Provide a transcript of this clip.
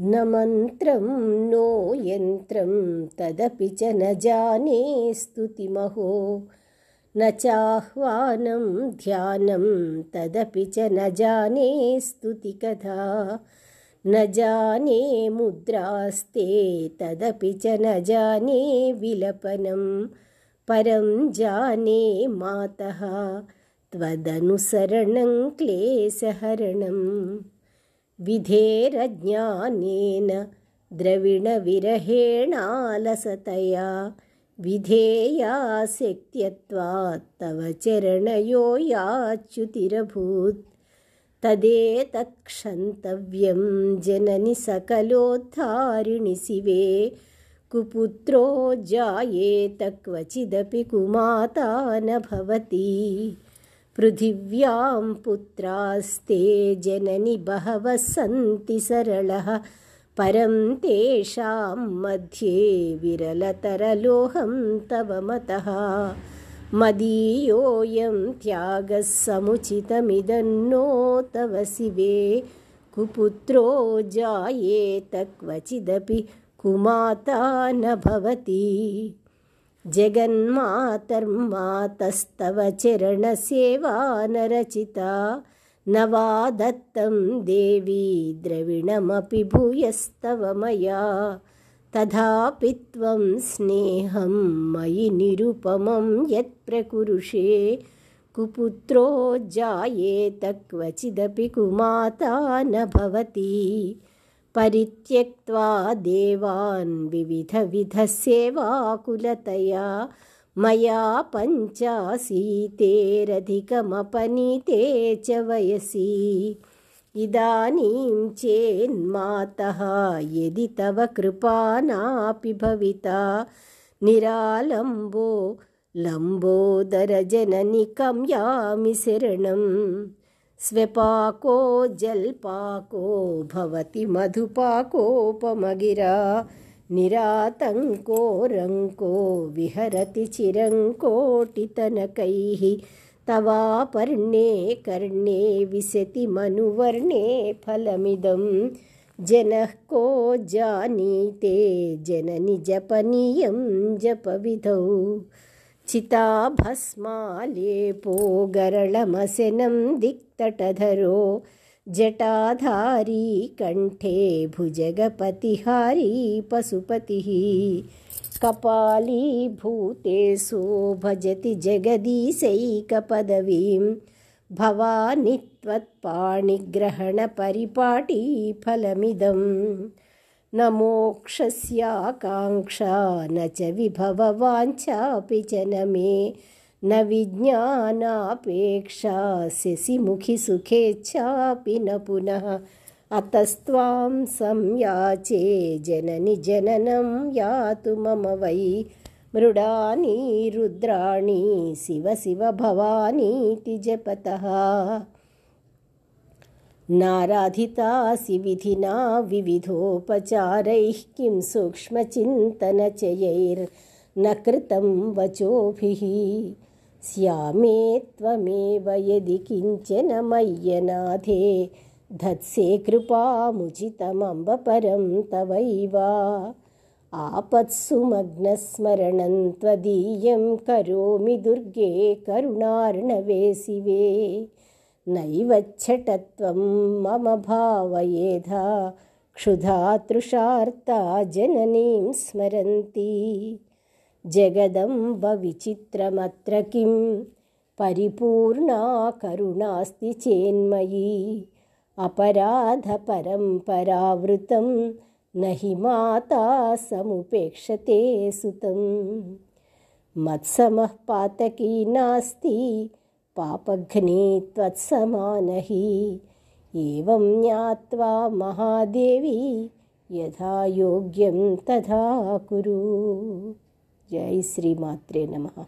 न मन्त्रं नो यन्त्रं तदपि च न जाने स्तुतिमहो। न चाह्वानं ध्यानं तदपि च न जाने स्तुतिकथा। न जाने मुद्रास्ते तदपि च न जाने विलपनं। परं जाने मातः त्वदनुसरणं क्लेशहरणम् विधेरज्ञानेन द्रविणविरहेणालसतया विधेयास्यक्त्यत्वात् तव चरणयो याच्युतिरभूत्। तदेतत्क्षन्तव्यं जननि सकलोद्धारिणि शिवे। कुपुत्रो जायेत क्वचिदपि कुमाता न भवति पृथिव्यां पुत्रास्ते जननि बहवः सन्ति सरलः। परं तेषां मध्ये विरलतरलोहं तव मतः। मदीयोऽयं त्यागः समुचितमिदन्नो तव शिवे। कुपुत्रो जायेत क्वचिदपि कुमाता न भवति जगन्मातर्मातस्तव चरणसेवा न न वा दत्तं देवी द्रविणमपि भूयस्तव मया। तथापि त्वं स्नेहं मयि निरुपमं यत्प्रकुरुषे कुपुत्रो जायेत क्वचिदपि कुमाता न भवति परित्यक्त्वा देवान् विविधविधसेवाकुलतया मया पञ्चाशीतेरधिकमपनीते च वयसि। इदानीं चेन्मातः यदि तव कृपा नापि भविता निरालम्बो लम्बोदरजननिकं यामि शरणम् स्वपाको जल्पाको भवति मधुपाकोपमगिरा। निरातङ्को रङ्को विहरति चिरङ्कोटितनकैः। तवापर्णे कर्णे विशति मनुवर्णे फलमिदं। जनः को जानीते जननि जपनीयं जपविधौ चिताभस्मालेपो गरळमसनं दिक्तटधरो जटाधारी कण्ठे भुजगपतिहारी पशुपतिः। कपालीभूतेषु भजति जगदीशैकपदवीं। भवानि त्वत्पाणिग्रहणपरिपाटी फलमिदम् न मोक्षस्याकाङ्क्षा न च विभववाञ्छापि च न मे न विज्ञानापेक्षा शशिमुखि सुखेच्छापि न पुनः। अतस्त्वां संयाचे जननि जननं यातु मम वै। मृडानि रुद्राणि शिव शिव भवानीति जपतः नाराधितासि विधिना विविधोपचारैः किं सूक्ष्मचिन्तनचयैर्न कृतं वचोभिः। स्यामे त्वमेव यदि किञ्चन मय्यनाथे धत्से कृपामुचितमम्ब परं तवैव। आपत्सु मग्नस्मरणं त्वदीयं करोमि दुर्गे करुणार्णवे शिवे नैव छटत्वं मम भावयेधा क्षुधा तृषार्ता जननीं स्मरन्ति। जगदम्ब विचित्रमत्र किं? परिपूर्णा करुणास्ति चेन्मयी। अपराधपरम्परावृतं न हि माता समुपेक्षते सुतं मत्समः पातकी नास्ति पापघ्ने त्वत्समानहि। एवं ज्ञात्वा महादेवी यथा योग्यं तथा कुरु। जय श्रीमात्रे नमः